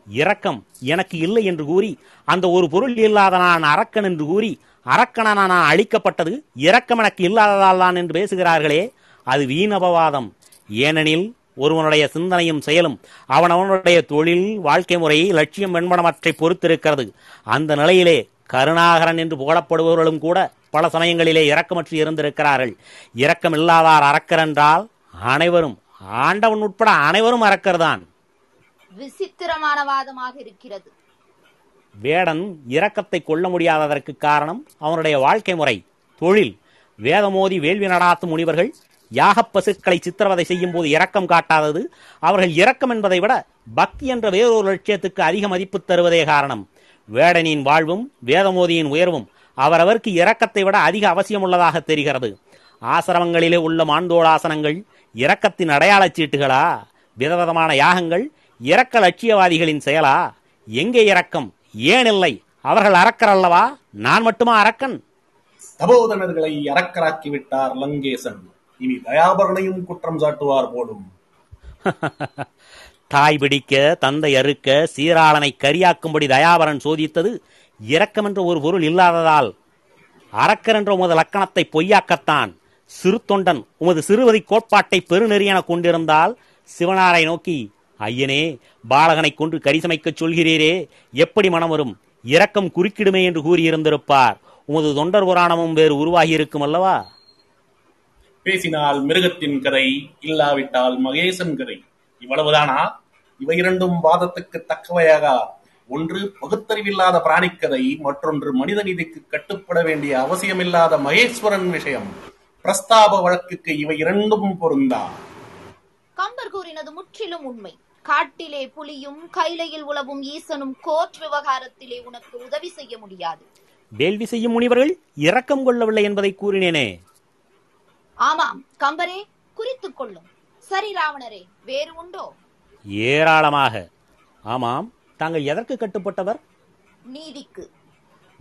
இரக்கம் எனக்கு இல்லை என்று கூறி அந்த ஒரு பொருள் இல்லாத நான் அரக்கன் என்று கூறி அரக்கனான நான் அழிக்கப்பட்டது இரக்கம் எனக்கு இல்லாததால் தான் என்று பேசுகிறார்களே அது வீணபவாதம் ஏனெனில் ஒருவனுடைய சிந்தனையும் செயலும் அவனவனுடைய தொழில் வாழ்க்கை முறை லட்சியம் வெண்பனமற்றை பொறுத்திருக்கிறது. அந்த நிலையிலே கருணாகரன் என்று புகழப்படுபவர்களும் கூட பல சமயங்களிலே இரக்கமற்று இருந்திருக்கிறார்கள். இரக்கம் இல்லாதார் அரக்கர் என்றால் அனைவரும் ஆண்டவன் உட்பட அனைவரும் விசித்திரமான வாதமாக இருக்கிறது. வேடன் இரக்கத்தை கொள்ள முடியாததற்கு காரணம் அவனுடைய வாழ்க்கை முறை தொழில். வேதமோதி வேள்வி நடாத்தும் முனிவர்கள் யாகப் பசுக்களை சித்திரவதை செய்யும் போது இரக்கம் காட்டாதது. அவர்கள் இரக்கம் என்பதை விட பக்தி என்ற வேறொரு லட்சியத்துக்கு அதிக மதிப்பு தருவதே காரணம். வேடனின் வாழ்வும் வேதமோதியின் உயர்வும் அவரவருக்கு இரக்கத்தை விட அதிக அவசியம் உள்ளதாக தெரிகிறது. ஆசிரமங்களிலே உள்ள மாண்டோடாசனங்கள் இரக்கத்தின் அடையாளச் சீட்டுகளா? விதவிதமான யாகங்கள் இரக்க லட்சியவாதிகளின் செயலா? எங்கே இரக்கம்? ஏன் இல்லை? அவர்கள் அரக்கர் அல்லவா? நான் மட்டுமா அரக்கன் தபோதனர்களை அரக்கராக்கி விட்டார் லங்கேசன். இனி தயாபரனையும் குற்றம் சாட்டுவார் போலும். தாய் பிடிக்க தந்தை அறுக்க சீராளனை கரியாக்கும்படி தயாபரன் சோதித்தது இரக்கம் என்ற ஒரு பொருள் இல்லாததால். அரக்கர் என்ற உமது லக்கணத்தை பொய்யாக்கத்தான். சிறு தொண்டன் உமது சிறுவதி கோட்பாட்டை பெருநெறியென கொண்டிருந்தால் சிவனாரை நோக்கி ஐயனே பாலகனை கொன்று கரிசமைக்கச் சொல்கிறீரே எப்படி மனம் வரும்? இரக்கம் குறுக்கிடுமே என்று கூறியிருந்திருப்பார். உமது தொண்டர் புராணமும் வேறு உருவாகி இருக்கும் அல்லவா? பேசினால் மிருகத்தின் கதை இல்லாவிட்டால் மகேசன் கதை இவ்வளவுதானா? இவை இரண்டும் வாதத்துக்கு தக்கவையாக? ஒன்று பகுத்தறிவில்லாத பிராணிக்கதை மற்றொன்று மனித நீதிக்கு கட்டுப்பட வேண்டிய அவசியமில்லாத மகேஸ்வரன் விஷயம். பிரஸ்தாப வழக்குக்கு இவை இரண்டும் பொருந்தா? கம்பர் கூறினது முற்றிலும் உண்மை. காட்டிலே புலியும் கைலையில் உலவும் ஈசனும் கோர்ட் விவகாரத்திலே உனக்கு உதவி செய்ய முடியாது. வேள்வி செய்யும் முனிவர்கள் இரக்கம் கொள்ளவில்லை என்பதை கூறினேனே. ஆமாம் கம்பரே குறித்துக் கொள்ளும். சரி ராவணரே வேறு உண்டோ? ஏராளமாக. ஆமாம் தாங்கள் எதற்கு கட்டுப்பட்டவர்? நீதிக்கு.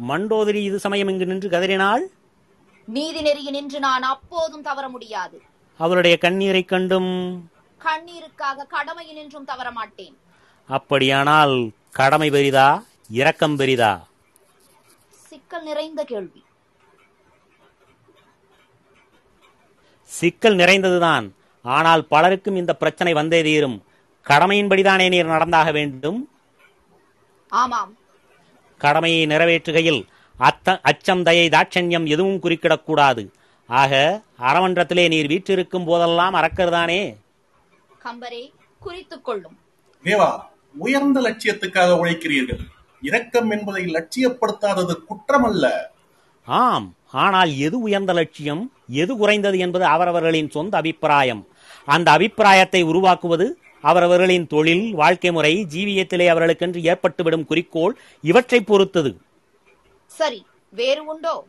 மண்டோதரி இது சமயம் இங்கு நின்று கதறினாள்? நீதி நெறியில் நின்று நான் அப்போதும் தவற முடியாது. அவளுடைய கண்ணீரைக் கண்டும்? கண்ணீருக்காக கடமையில் நின்றும் தவற மாட்டேன். அப்படியானால் கடமை பெரிதா இரக்கம் பெரிதா? சிக்கல் நிறைந்த கேள்வி. சிக்கல் நிறைந்ததுதான். ஆனால் பலருக்கும் இந்த பிரச்சனை வந்தே தீரும். கடமையின்படிதானே நீர் நடந்தாக வேண்டும்? ஆமாம். கடமையை நிறைவேற்றுகையில் அத்த அச்சம் தயை தாட்சண்யம் எதுவும் குறுக்கிடக்கூடாது. ஆக அறமன்றத்திலே நீர் வீற்றிருக்கும் போதெல்லாம் அறக்கர்தானே கம்பரே குறித்துக் கொள்ளும். தேவா உயர்ந்த லட்சியத்துக்காக உழைக்கிறீர்கள். இரக்கம் என்பதை லட்சியப்படுத்தாதது குற்றமல்ல. ஆம் ஆனால் எது உயர்ந்த லட்சியம்? எது குறைந்தது என்பது அவரவர்களின் சொந்த அபிப்பிராயம். அந்த அபிப்பிராயத்தை உருவாக்குவது அவரவர்களின் தொழில் வாழ்க்கை முறை ஜீவியத்திலே அவர்களுக்கென்று ஏற்பட்டுவிடும் குறிக்கோள் இவற்றை பொறுத்தது. சரி வேறு உண்டோ?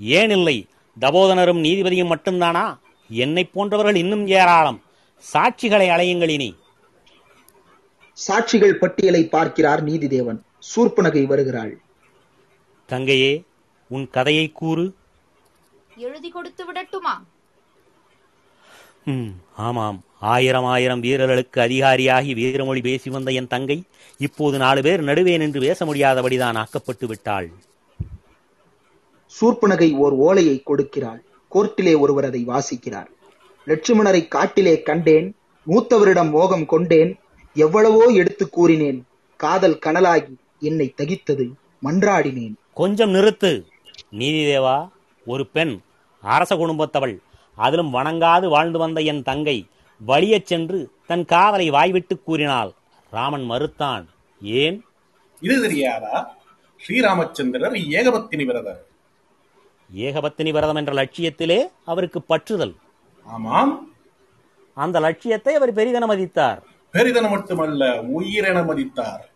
ஏன் இல்லை தபோதனரும் நீதிபதியும் மட்டும்தானா? என்னைப் போன்றவர்கள் இன்னும் ஏராளம். சாட்சிகளை அலையுங்கள் இனி. சாட்சிகள் பட்டியலை பார்க்கிறார் நீதிதேவன். சூர்ப்பனகை வருகிறாள். தங்கையே உன் கதையை கூறு. எழுதி கொடுத்து விடட்டுமா? ஆமாம். ஆயிரம் ஆயிரம் வீரர்களுக்கு அதிகாரியாகி வீரமொழி பேசி வந்த என் தங்கை இப்போது நாலு பேர் நடுவே நின்று பேச முடியாதபடிதான் ஆக்கப்பட்டு விட்டாள். சூர்ப்பனகை ஓர் ஓலையை கொடுக்கிறாள். கோர்ட்டிலே ஒருவர் அதை வாசிக்கிறார். லட்சுமணரை காட்டிலே கண்டேன் மூத்தவரிடம் மோகம் கொண்டேன் எவ்வளவோ எடுத்துக் கூறினேன் காதல் கனலாகி என்னை தகித்தது மன்றாடினேன். கொஞ்சம் நிறுத்து. நீதிதேவா ஒரு பெண் அரச குடும்பத்தவள் அதிலும் வணங்காது வாழ்ந்து வந்த என் தங்கை வலியச் சென்று தன் காதலை வாய்விட்டு கூறினாள். ராமன் மறுத்தான் ஏன்? இது தெரியாதா? ஸ்ரீராமச்சந்திரர் ஏகபத்தினி விரதர். ஏகபத்தினி விரதம் என்ற லட்சியத்திலே அவருக்கு பற்றுதல். ஆமாம். அந்த லட்சியத்தை அவர் பெரிதென மதித்தார். பெரிதன மட்டுமல்ல உயிரென மதித்தார்.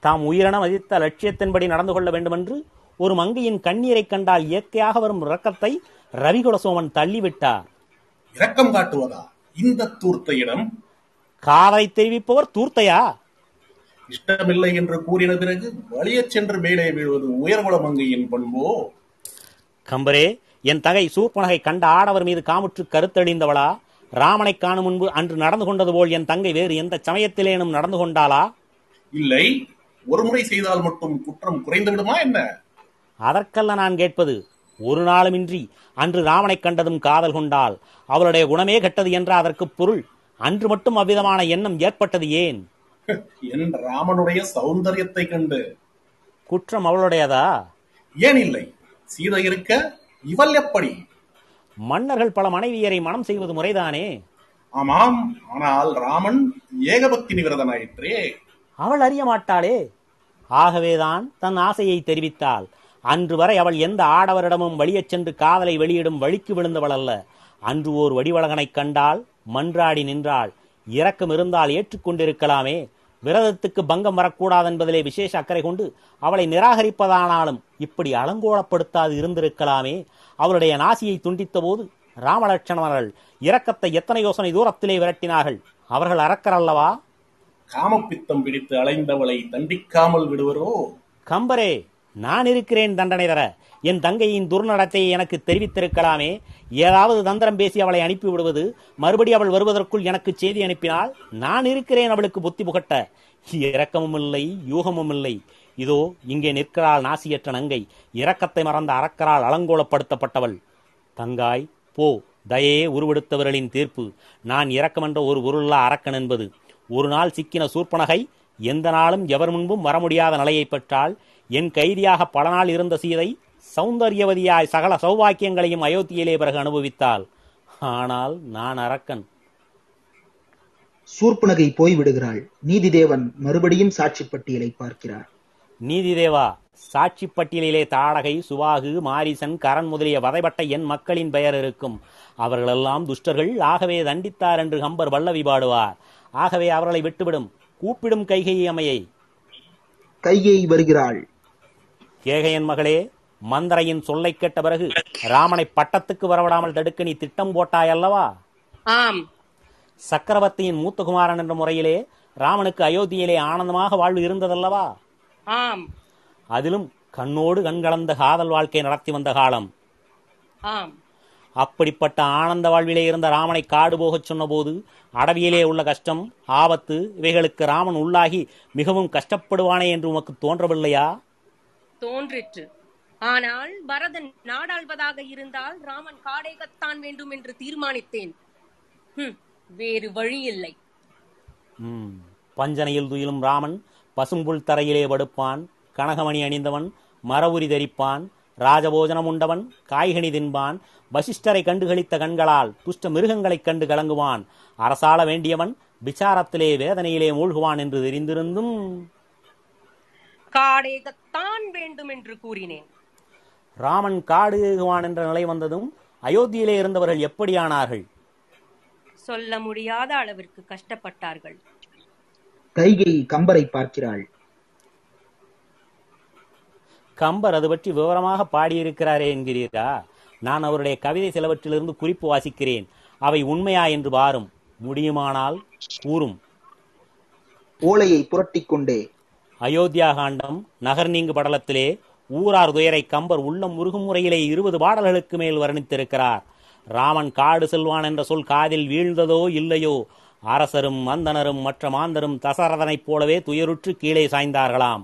தாம் உயிரென மதித்த லட்சியத்தின்படி நடந்து கொள்ள வேண்டுமென்று ஒரு மங்கையின் கண்ணீரைக் கண்டால் இயற்கையாக வரும் இரக்கத்தை ரவிகுல சோமன் தள்ளிவிட்டார் இரக்கம் காட்டுவதா? இந்த தூர்த்தையிடம். காதலை தெரிவிப்பவர் தூர்த்தையா? இஷ்டமில்லை என்று கூறின பிறகு வலியச் சென்று மேலே வீழ்வது உயர்குல மங்கையின் பண்போ? கம்பரே என் தகை சூர்பனகை கண்ட ஆடவர் மீது காமுற்று கருத்தழிந்தவளா ராமனை காணும் முன்பு அன்று நடந்து கொண்டது போல் என் தங்கை வேறு எந்த சமயத்திலேனும் நடந்து கொண்டாளா? இல்லை ஒரு முறை செய்தால் மட்டும் குற்றம் குறைந்து விடுமா என்ன? அதற்கல்ல நான் கேட்பது ஒரு நாளுமின்றி அன்று ராமனைக் கண்டதும் காதல் கொண்டாள் அவளுடைய குணமே கெட்டது என்ற அதற்கு பொருள். அன்று மட்டும் அவ்விதமான எண்ணம் ஏற்பட்டது ஏன்? என் ராமனுடைய சௌந்தரியத்தை கண்டு. குற்றம் அவளுடையதா? ஏன் இல்லை சீதை இருக்க இவள் எப்படி? மன்னர்கள் பல மனைவியரை மனம் செய்வது முறைதானே? ஆமாம் ஆனால் ராமன் ஏகபத்தினி விரதனாயிற்றே அவள் அறிய மாட்டாளே. ஆகவேதான் தன் ஆசையை தெரிவித்தாள். அன்று வரை அவள் எந்த ஆடவரிடமும் வழியச் சென்று காதலை வெளியிடும் வழிக்கு விழுந்தவள் அல்ல. அன்று ஓர் வடிவழகனைக் கண்டால் மன்றாடி நின்றாள். இரக்கம் இருந்தால் ஏற்றுக்கொண்டிருக்கலாமே விரதத்துக்கு பங்கம் வரக்கூடாது என்பதிலே விசேஷ அக்கறை கொண்டு அவளை நிராகரிப்பதானாலும் இப்படி அலங்கோலப்படுத்தாது இருந்திருக்கலாமே. அவளுடைய நாசியை துண்டித்த போது ராமலட்சணர்கள் இரக்கத்தை எத்தனை யோசனை தூரத்திலே விரட்டினார்கள். அவர்கள் அரக்கரல்லவா காமப்பித்தம் பிடித்து அலைந்தவளை தண்டிக்காமல் விடுவரோ? கம்பரே நான் இருக்கிறேன் தண்டனை தர. என் தங்கையின் துர்நடத்தையை எனக்கு தெரிவித்திருக்கலாமே. ஏதாவது தந்திரம் பேசி அவளை அனுப்பி விடுவது மறுபடி அவள் வருவதற்குள் எனக்கு செய்தி அனுப்பினால் நான் இருக்கிறேன் அவளுக்கு புத்தி புகட்ட. இரக்கமும் இல்லை யூகமும் இல்லை. இதோ இங்கே நிற்கிறாள் நாசியற்ற நங்கை. இரக்கத்தை மறந்த அறக்கரால் அலங்கோலப்படுத்தப்பட்டவள். தங்காய் போ. தயே உருவெடுத்தவர்களின் தீர்ப்பு. நான் இரக்கமென்ற ஒரு உருளா அரக்கன் என்பது. ஒரு நாள் சிக்கின சூர்ப்பனகை எந்த நாளும் எவர் முன்பும் வர முடியாத நிலையை பெற்றால் என் கைதியாக பல நாள் இருந்த சீதை சௌந்தர்யவதியாய் சகல சௌபாக்கியங்களையும் அயோத்தியிலே பிறகு அனுபவித்தாள். ஆனால் நான் அரக்கன். சூர்ப்பனகை போய்விடுகிறாள் நீதிதேவன் மறுபடியும் சாட்சி பட்டியலை பார்க்கிறார். நீதிதேவா சாட்சி பட்டியலிலே தாடகை சுவாகு மாரிசன் கரண் முதலிய வதைப்பட்ட என் மக்களின் பெயர் இருக்கும். அவர்களெல்லாம் துஷ்டர்கள். ஆகவே தண்டித்தார் என்று கம்பர் வல்லவி பாடுவார். ஆகவே அவர்களை விட்டுவிடும். கூப்பிடும் கைகை அமையை. கைகை வருகிறாள். கேகையன் மகளே மந்தரையின் சொல்லைக் கேட்ட பிறகு ராமனை பட்டத்துக்கு வரவிடாமல் தடுக்க நீ திட்டம் போட்டாய் அல்லவா? ஆம். சக்கரவர்த்தியின் மூத்த குமாரன் என்ற முறையிலே ராமனுக்கு அயோத்தியிலே ஆனந்தமாக வாழ்வு இருந்ததல்லவா? ஆம். அதிலும் கண்ணோடு கண்கலந்த காதல் வாழ்க்கை நடத்தி வந்த காலம். ஆம். அப்படிப்பட்ட ஆனந்த வாழ்விலே இருந்த ராமனை காடு போகச் சொன்னபோது அடவியிலே உள்ள கஷ்டம் ஆபத்து இவைகளுக்கு ராமன் உள்ளாகி மிகவும் கஷ்டப்படுவானே என்று உமக்கு தோன்றவில்லையா? தோன்றிற்று. ஆனால் பரதன் நாடாள்வதாக இருந்தால் ராமன் காடேகத்தான் வேண்டும் என்று தீர்மானித்தேன். வேறு வழி இல்லை பஞ்சனையில் துயிலும் ராமன் பசும்புல் தரையிலே வடுப்பான் கனகமணி அணிந்தவன் மரவுரி தரிப்பான் ராஜபோஜனம் உண்டவன் காய்கனி தின்பான் வசிஷ்டரை கண்டுகளித்த கண்களால் துஷ்ட மிருகங்களைக் கண்டு கலங்குவான் அரசாள வேண்டியவன் விசாரத்திலே வேதனையிலே மூழ்குவான் என்று தெரிந்திருந்தும் காடேகத்தான் வேண்டும் என்று கூறினேன். ராமன் காடு ஏகுவான் என்ற நிலை வந்ததும் அயோத்தியிலே இருந்தவர்கள் எப்படியானார்கள்? சொல்ல முடியாத அளவிற்கு கஷ்டப்பட்டார்கள். கைகை கம்பரை பார்க்கிறாள். கம்பர் அது பற்றி விவரமாக பாடியிருக்கிறாரே என்கிறீரா நான் அவருடைய கவிதை சிலவற்றிலிருந்து குறிப்பு வாசிக்கிறேன். அவை உண்மையா என்று பாரும். முடியுமானால் கூறும். ஓலையை புரட்டிக் கொண்டே அயோத்தியா காண்டம் நகர் நீங்கு படலத்திலே ஊரார் துயரை கம்பர் உள்ளம் உருகும் முறையிலே இருபது பாடல்களுக்கு மேல் வர்ணித்திருக்கிறார். ராமன் காடு செல்வான் என்ற சொல் காதில் வீழ்ந்ததோ இல்லையோ? அரசரும் மந்தனரும் மற்ற மாந்தரும் தசரதனைப் போலவே துயருற்று கீழே சாய்ந்தார்களாம்.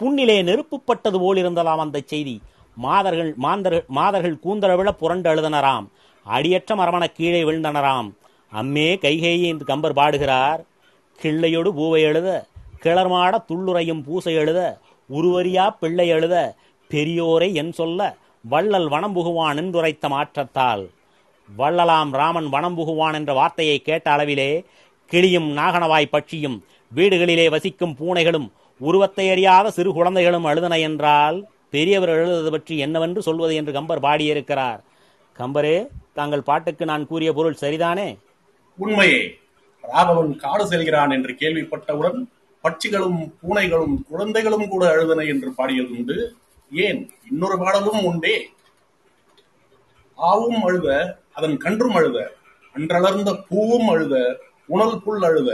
புண்ணிலே நெருப்புப்பட்டது போலிருந்ததாம் அந்த செய்தி. மாதர்கள் மாந்தர்கள் மாதர்கள் கூந்தரவிழ புரண்டு அழுதனராம். அடியற்ற மரமன கீழே விழுந்தனராம். அம்மே கைகேயி என்று கம்பர் பாடுகிறார். கிள்ளையொடு பூவை எழுத கிளர்மாட துள்ளுரையும் பூசை எழுத உருவரியா பிள்ளை எழுத பெரியோரை என் சொல்ல வள்ளல் வனம் புகுவான் என்றுரைத்த மாற்றத்தால். வள்ளலாம் ராமன் வனம் புகுவான் என்ற வார்த்தையை கேட்ட அளவிலே கிளியும் நாகனவாய் பட்சியும் வீடுகளிலே வசிக்கும் பூனைகளும் உருவத்தை அறியாத சிறு குழந்தைகளும் அழுதன என்றால் பெரியவர் எழுதுவது பற்றி என்னவென்று சொல்வது என்று கம்பர் பாடியிருக்கிறார். கம்பரே தாங்கள் பாட்டுக்கு நான் கூறிய பொருள் சரிதானே? உண்மையே ராகவன் காடு செல்கிறான் என்று கேள்விப்பட்டவுடன் பட்சிகளும் பூனைகளும் குழந்தைகளும் கூட அழுதன என்று பாடியதுண்டு ஏன்? இன்னொரு பாடலும் உண்டே. ஆவும் அழுத அதன் கன்றும் அழுத அன்றளர்ந்த பூவும் அழுத உணல் புல் அழுத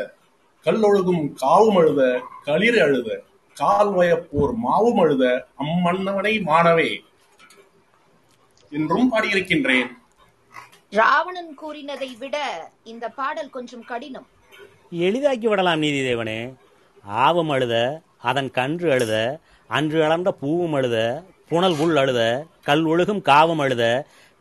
கல்லொழுகும் காவும் அழுத களிறு அழுத கால் வயப்போர் மாவும் அழுத அம்மன்னவனை மாணவே. என்றும் பாடியிருக்கின்றேன். ராவணன் கூறினதை விட இந்த பாடல் கொஞ்சம் கடினம். எளிதாக்கி விடலாம் நீதி தேவனே ஆவும் அழுத அதன் கன்று அழுத அன்று அளர்ந்த பூவும் அழுத புனல் உள் அழுத கல் ஒழுகும் காவும் அழுத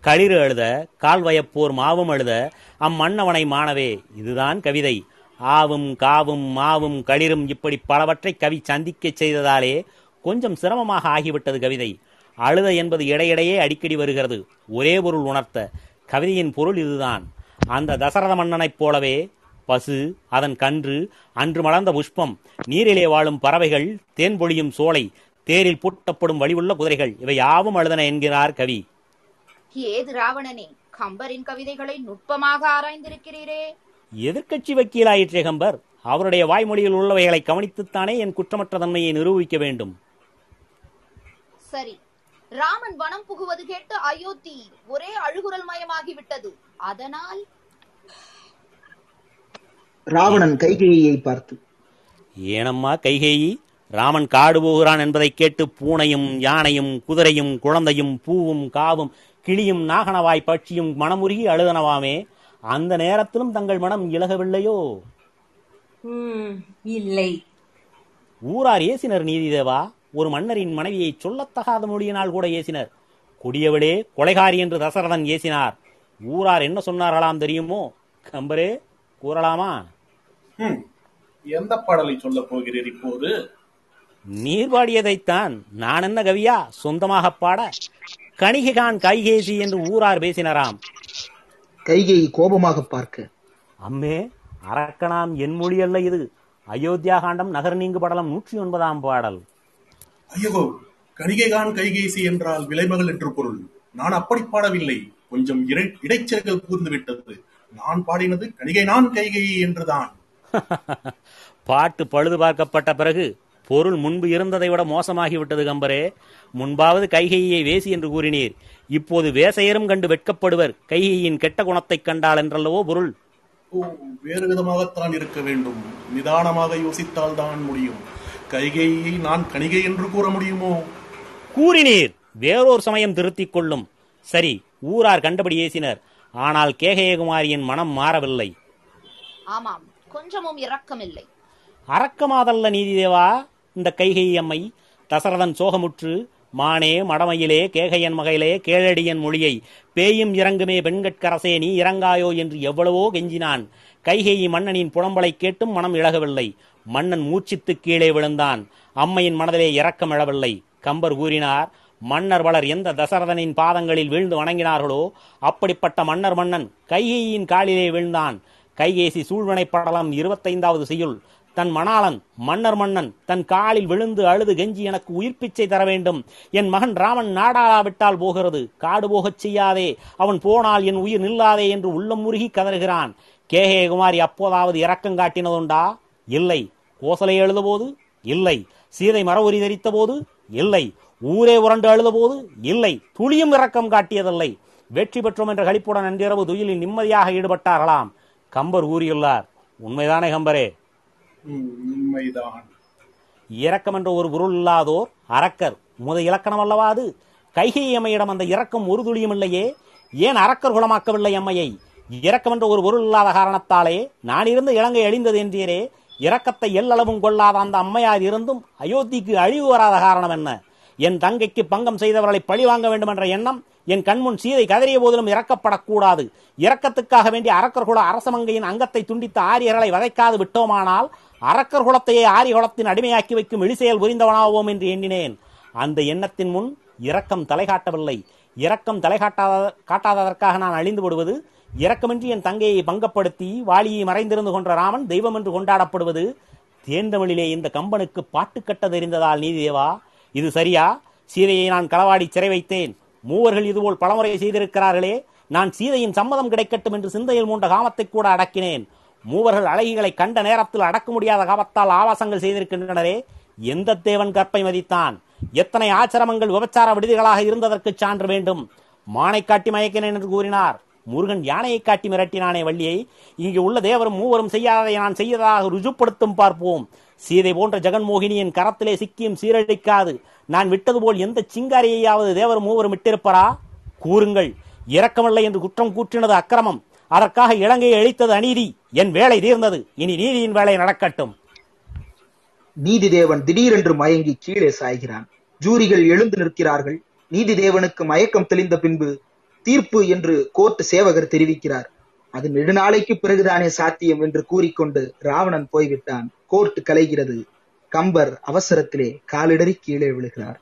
களிறு அழுத கால்வயப்போர் மாவும் அழுத அம்மன்னவனை மாணவே இதுதான் கவிதை. ஆவும் காவும் மாவும் களிரும் இப்படி பலவற்றை கவி சந்திக்கச் செய்ததாலே கொஞ்சம் சிரமமாக ஆகிவிட்டது கவிதை. அழுத என்பது இடையிடையே அடிக்கடி வருகிறது. ஒரே பொருள் உணர்த்த. கவிதையின் பொருள் இதுதான். அந்த தசரத மன்னனைப் போலவே பசு அதன் கன்று அன்று மலர்ந்த புஷ்பம் நீரிலே வாழும் பறவைகள் தேன் பொழியும் சோலை தேரில் பூட்டப்படும் வழிவுள்ள குதிரைகள் இவை யாவும் அழுதன என்கிறார் கவி. ஏது ராவணனே கம்பரின் கவிதைகளை நுட்பமாக ஆராய்ந்திருக்கிறீரே? எதிர்க்கட்சி வக்கீலாயிற்றே கம்பர். அவருடைய வாய்மொழியில் உள்ளவைகளை கவனித்துத்தானே என் குற்றமற்ற தன்மையை நிரூபிக்க வேண்டும். சரி. ராமன் வனம் புகுவது கேட்டு அயோத்தி ஒரே அழுகுரல் மயமாகிவிட்டது. அதனால் ராவணன் கைகேயியை பார்த்து ஏனம்மா கைகேயி? ராமன் காடு போகிறான் என்பதைக் கேட்டு பூனையும் யானையும் குதிரையும் குழந்தையும் பூவும் காவும் கிளியும் நாகனவாய் பட்சியும் மனமுருகி அழுதனவாமே. அந்த நேரத்திலும் தங்கள் மனம் இலகவில்லையோ? ம், இல்லை. ஊரார் ஏசினர் நீதிதேவா? ஒரு மன்னரின் மனைவியை சொல்லத்தகாத மொழியினால் கூட ஏசினர். கொடியவளே கொலைகாரி என்று தசரதன் ஏசினார். ஊரார் என்ன சொன்னார்களாம் தெரியுமோ? கம்பரே கூறலாமா? எந்த பாடலை சொல்லப் போகிறீர் இப்போது? நீர் பாடியதைத்தான் நான் என்ன கவியா? சொந்தமாக பாட. கணிகைகான் கைகேசி என்று ஊரார் பேசினராம். கைகேயி கோபமாக பார்க்க. அம்மே அரக்கனாம் என் மொழி அல்ல இது. அயோத்தியா காண்டம் நகர் நீங்கு படலம் நூற்றி ஒன்பதாம் பாடல். ஐயோ கணிகைகான் கைகேசி என்றால் விலைமகள் என்று பொருள். நான் அப்படி பாடவில்லை. கொஞ்சம் இடைச்சல்கள் கூர்ந்து விட்டது நான் பாடினது கணிகை நான் கைகேயி என்றுதான். பாட்டு பழுது பார்க்கப்பட்ட பிறகு பொருள் முன்பு இருந்ததை விட மோசமாகிவிட்டது கம்பரே. முன்பாவது கைகையை வேசி என்று கூறினீர். இப்போது வேசையரும் கண்டு வெட்கப்படுவர். கைகையின் கெட்ட குணத்தைக் கண்டால் என்றல்லவோ பொருள். வேறு விதமாகத்தான் இருக்க வேண்டும். நிதானமாக யோசித்தால் தான் முடியும். கைகேயை நான் கணிகை என்று கூற முடியுமோ? கூறினீர். வேறோர் சமயம் திருத்திக் கொள்ளும். சரி ஊரார் கண்டபடி ஏசினர். ஆனால் கேகயகுமாரியின் மனம் மாறவில்லை. ஆமாம் கொஞ்சமும் இரக்கமில்லை. அரக்கமாதல்ல நீதிதேவா இந்த கைகை அம்மை? தசரதன் சோகமுற்று மானே மடமையிலே கேகையன் மகையிலே கேளடியன் மொழியை பேயும் இறங்குமே பெண்கட்கரசே நீ இறங்காயோ என்று எவ்வளவோ கெஞ்சினான். கைகேயி மன்னனின் புலம்பலை கேட்டும் மனம் இழகவில்லை. மன்னன் மூச்சித்து கீழே விழுந்தான். அம்மையின் மனதிலே இரக்கம் எழவில்லை கம்பர் கூறினார் மன்னர் வளர் எந்த தசரதனின் பாதங்களில் வீழ்ந்து வணங்கினார்களோ அப்படிப்பட்ட மன்னர் மன்னன் கைகேயின் காலிலே வீழ்ந்தான். கைகேசி சூழ்வனை படலம் இருபத்தைந்தாவது செய்யுள். தன் மணாளன் மன்னர் மன்னன் தன் காலில் விழுந்து அழுது கெஞ்சி எனக்கு உயிர் பிச்சை தர வேண்டும். என் மகன் ராமன் நாடாவிட்டால் போகிறது. காடு போகச் செய்யாதே. அவன் போனால் என் உயிர் நில்லாதே என்று உள்ளம் முருகி கதறுகிறான். கேகே குமாரி அப்போதாவது இரக்கம் காட்டினதுண்டா? இல்லை. கோசலை எழுதபோது இல்லை. சீதை மரவுரி தரித்த போது இல்லை. ஊரே உரண்டு அழுதபோது இல்லை துளியும் இரக்கம் காட்டியதில்லை. வெற்றி பெற்றோம் என்ற களிப்புடன் அன்றிரவு துயிலில் நிம்மதியாக ஈடுபட்டார்களாம். கம்பர் கூறியுள்ளார் உண்மைதானே கம்பரே? உண்மைதான். இரக்கம் என்ற ஒரு பொருள் இல்லாதோர் அரக்கர் முத இலக்கணம் அல்லவா அது? கைகை அம்மையிடம் அந்த இரக்கம் ஒரு துளியும் இல்லையே? ஏன் அரக்கர் குணமாக்கவில்லை அம்மையை இரக்கம் என்ற ஒரு பொருள் இல்லாத காரணத்தாலே நான் இருந்த இலங்கை அழிந்தது என்றீரே? இரக்கத்தை எல்லளவும் கொள்ளாத அந்த அம்மையார் இருந்தும் அயோத்திக்கு அழிவு வராத காரணம் என்ன? என் தங்கைக்கு பங்கம் செய்தவர்களை பழி வாங்க வேண்டும் என்ற எண்ணம் என் கண்முன் சீதை கதறிய போதிலும் இறக்கப்படக்கூடாது. இறக்கத்துக்காக வேண்டிய அரக்கர் குல அரசமங்கையின் அங்கத்தை துண்டித்த ஆரியர்களை வதைக்காது விட்டோமானால் அரக்கர் குலத்தையே ஆரிய குலத்தின் அடிமையாக்கி வைக்கும் இழிசெயல் புரிந்தவனாவோம் என்று எண்ணினேன். அந்த எண்ணத்தின் முன் இரக்கம் தலைகாட்டவில்லை. இரக்கம் தலைகாட்டாத காட்டாததற்காக நான் அழிந்து விடுவது இரக்கமின்றி என் தங்கையை பங்கப்படுத்தி வாளியை மறைந்திருந்து கொன்ற ராமன் தெய்வம் என்று கொண்டாடப்படுவது தேர்ந்தமிழிலே இந்த கம்பனுக்கு பாட்டு கட்ட தெரிந்ததால் நீதிதேவா இது சரியா? சீதையை நான் களவாடி சிறை வைத்தேன். மூவர்கள் இதுபோல் பலமுறை செய்திருக்கிறார்களே. நான் சீதையின் சம்மதம் கிடைக்கட்டும் என்று சிந்தையில் மூண்ட காமத்தை கூட அடக்கினேன். மூவர்கள் அழகிகளை கண்ட நேரத்தில் அடக்க முடியாத காமத்தால் ஆவாசங்கள் செய்திருக்கின்றனரே. எந்த தேவன் கற்பை மதித்தான்? எத்தனை ஆச்சிரமங்கள் விபச்சார விடுதிகளாக இருந்ததற்கு சான்று வேண்டும். மானை காட்டி மயக்கினேன் என்று கூறினார். முருகன் யானையை காட்டி மிரட்டினானே வள்ளியை. இங்கு உள்ள தேவரும் மூவரும் செய்யாததை நான் செய்ததாக ருஜுப்படுத்தும் பார்ப்போம். சீதை போன்ற ஜெகன்மோகினியின் கரத்திலே சிக்கியும் சீரழிக்காது. நான் விட்டது போல் எந்த சிங்காரியையாவது தேவரும் மூவரும் விட்டிருப்பரா கூறுங்கள். இரக்கமில்லை என்று குற்றம் கூற்றினது அக்கிரமம். அதற்காக இலங்கையை அழித்தது அநீதி. என் வேலை தீர்ந்தது. இனி நீதியின் வேலை நடக்கட்டும். நீதி தேவன் திடீரென்று மயங்கி கீழே சாய்கிறான். ஜூரிகள் எழுந்து நிற்கிறார்கள். நீதி தேவனுக்கு மயக்கம் தெளிந்த பின்பு தீர்ப்பு என்று கோர்ட் சேவகர் தெரிவிக்கிறார். அது நெடுநாளைக்கு பிறகுதானே சாத்தியம் என்று கூறிக்கொண்டு ராவணன் போய்விட்டான். கோர்ட் கலைகிறது. கம்பர் அவசரத்திலே காலிடறி கீழே விழுகிறார்.